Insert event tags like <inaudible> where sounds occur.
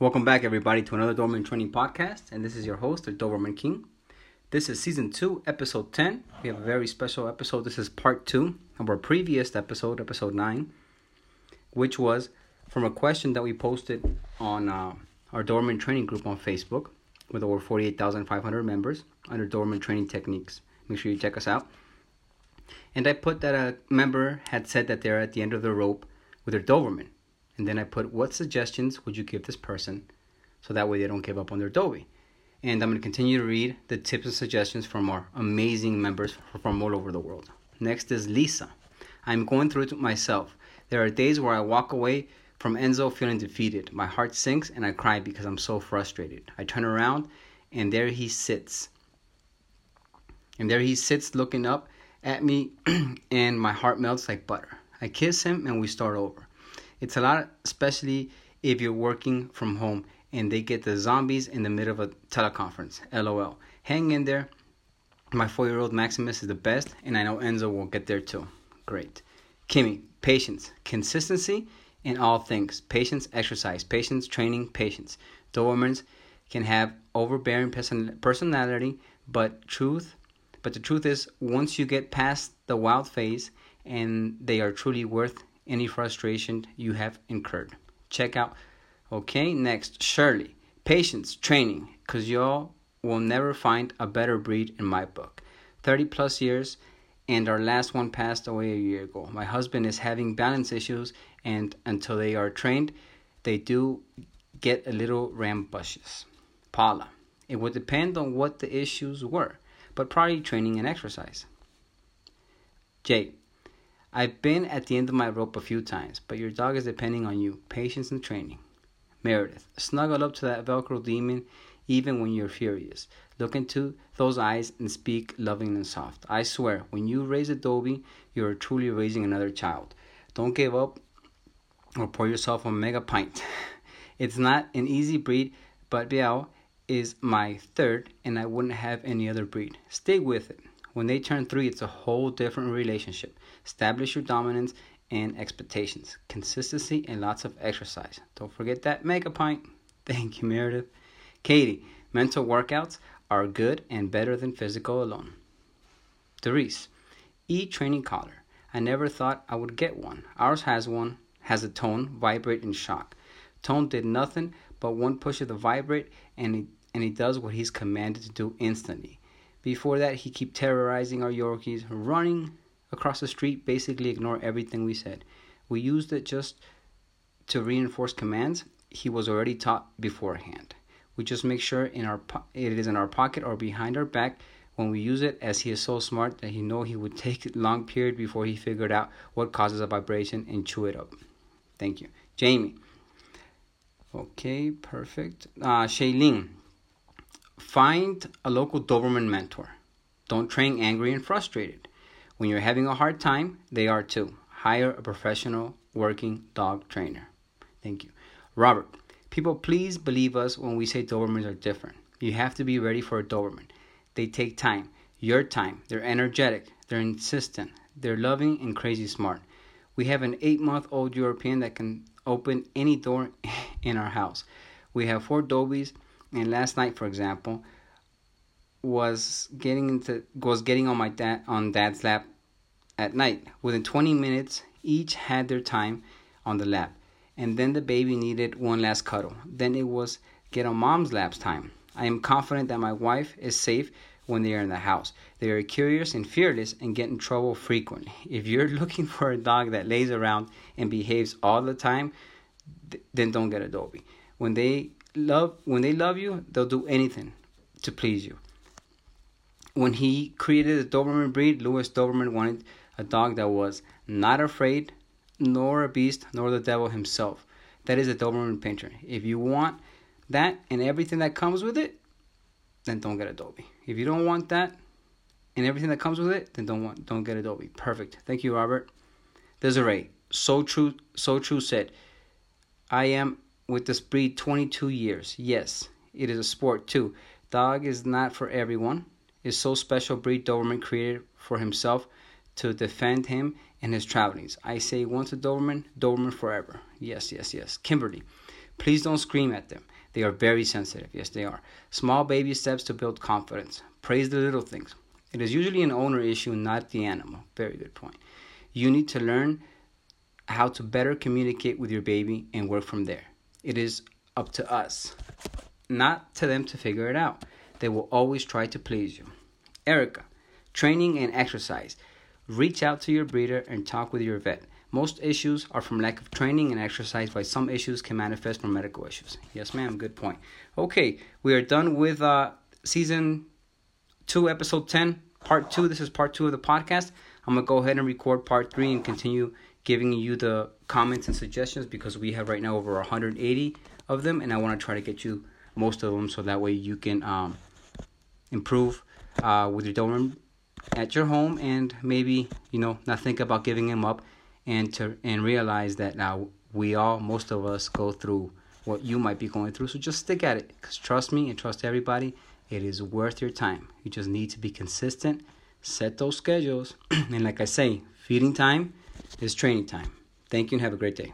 Welcome back, everybody, to another Doberman Training Podcast, and this is your host, the Doberman King. This is season two, episode 10. We have a very special episode. This is part two of our previous episode, episode nine, which was from a question that we posted on uh, our Doberman Training group on Facebook with over 48,500 members under Doberman Training Techniques. Make sure you check us out. And I put that a member had said that they're at the end of the rope with their Doberman and then I put what suggestions would you give this person so that way they don't give up on their Dobie. And I'm going to continue to read the tips and suggestions from our amazing members from all over the world. Next is Lisa. I'm going through it myself. There are days where I walk away from Enzo feeling defeated. My heart sinks and I cry because I'm so frustrated. I turn around and there he sits. And there he sits looking up at me <clears throat> and my heart melts like butter. I kiss him and we start over. It's a lot, especially if you're working from home and they get the zoomies in the middle of a teleconference. LOL. Hang in there. My four year old Maximus is the best, and I know Enzo will get there too. Great. Kimmy, patience, consistency in all things. Patience, exercise, patience, training, patience. Dobermans can have overbearing person- personality, but truth, but the truth is, once you get past the wild phase, and they are truly worth any frustration you have incurred. Check out. Okay, next, Shirley. Patience, training, because y'all will never find a better breed in my book. 30 plus years, and our last one passed away a year ago. My husband is having balance issues, and until they are trained, they do get a little rambunctious. Paula. It would depend on what the issues were, but probably training and exercise. Jay. I've been at the end of my rope a few times, but your dog is depending on you, patience and training. Meredith, snuggle up to that Velcro demon even when you're furious. Look into those eyes and speak loving and soft. I swear, when you raise a Dobie, you are truly raising another child. Don't give up or pour yourself a mega pint. <laughs> It's not an easy breed, but Biao is my third, and I wouldn't have any other breed. Stay with it. When they turn three, it's a whole different relationship. Establish your dominance and expectations, consistency, and lots of exercise. Don't forget that mega pint. <laughs> Thank you, Meredith. Katie, mental workouts are good and better than physical alone. Therese, e training collar. I never thought I would get one. Ours has one, has a tone, vibrate, and shock. Tone did nothing but one push of the vibrate, and he, and he does what he's commanded to do instantly. Before that, he keep terrorizing our Yorkies, running across the street, basically ignore everything we said. We used it just to reinforce commands he was already taught beforehand. We just make sure in our po- it is in our pocket or behind our back when we use it as he is so smart that he know he would <laughs> take long period before he figured out what causes a vibration and chew it up. Thank you. Jamie. Okay, perfect. Uh, Shailene. Find a local Doberman mentor. Don't train angry and frustrated. When you're having a hard time, they are too. Hire a professional working dog trainer. Thank you. Robert, people please believe us when we say Dobermans are different. You have to be ready for a Doberman. They take time, your time. They're energetic, they're insistent, they're loving and crazy smart. We have an eight month old European that can open any door <laughs> in our house. We have four Dobies and last night, for example, was getting into was getting on my dad on dad's lap at night. Within 20 minutes, each had their time on the lap, and then the baby needed one last cuddle. Then it was get on mom's lap's time. I am confident that my wife is safe when they are in the house. They are curious and fearless and get in trouble frequently. If you're <laughs> looking for a dog that lays around and behaves all the time, then don't get a Dobie. When they love when they love you, they'll do anything to please you. When he created the Doberman breed, Louis Dobermann wanted a dog that was not afraid, nor a beast, nor the devil himself. That is a Doberman Pinscher. If you want that and everything that comes with it, then don't get a Dobie. If you don't want that and everything that comes with it, then don't want don't get a Dobie. Perfect. Thank you, Robert. Desiree, so true, so true said, I am with this breed 22 years. Yes, it is a sport too. Dog is not for everyone. It's so special breed Doberman created for himself to defend him in his travelings. I say once a Doberman, Doberman forever. Yes, yes, yes. Kimberly, Please don't scream at them. They are very sensitive. Yes, they are. Small baby steps to build confidence. Praise the little things. It is usually an owner issue, not the animal. Very good point. You need to learn how to better communicate with your baby and work from there. It is up to us, not to them to figure it out. They will always try to please you. Erica, training and exercise. Reach out to your breeder and talk with your vet. Most issues are from lack of training and exercise, while some issues can manifest from medical issues. Yes, ma'am. Good point. Okay, we are done with uh, season two, episode 10, part two. This is part two of the podcast. I'm going to go ahead and record part three and continue giving you the comments and suggestions because we have right now over 180 of them, and I want to try to get you most of them so that way you can um, improve uh, with your Doberman at your home and maybe you know not think about giving him up and to and realize that now we all most of us go through what you might be going through. So just stick at it because trust me and trust everybody it is worth your time. You just need to be consistent set those schedules <clears throat> and like i say feeding time is training time. Thank you and have a great day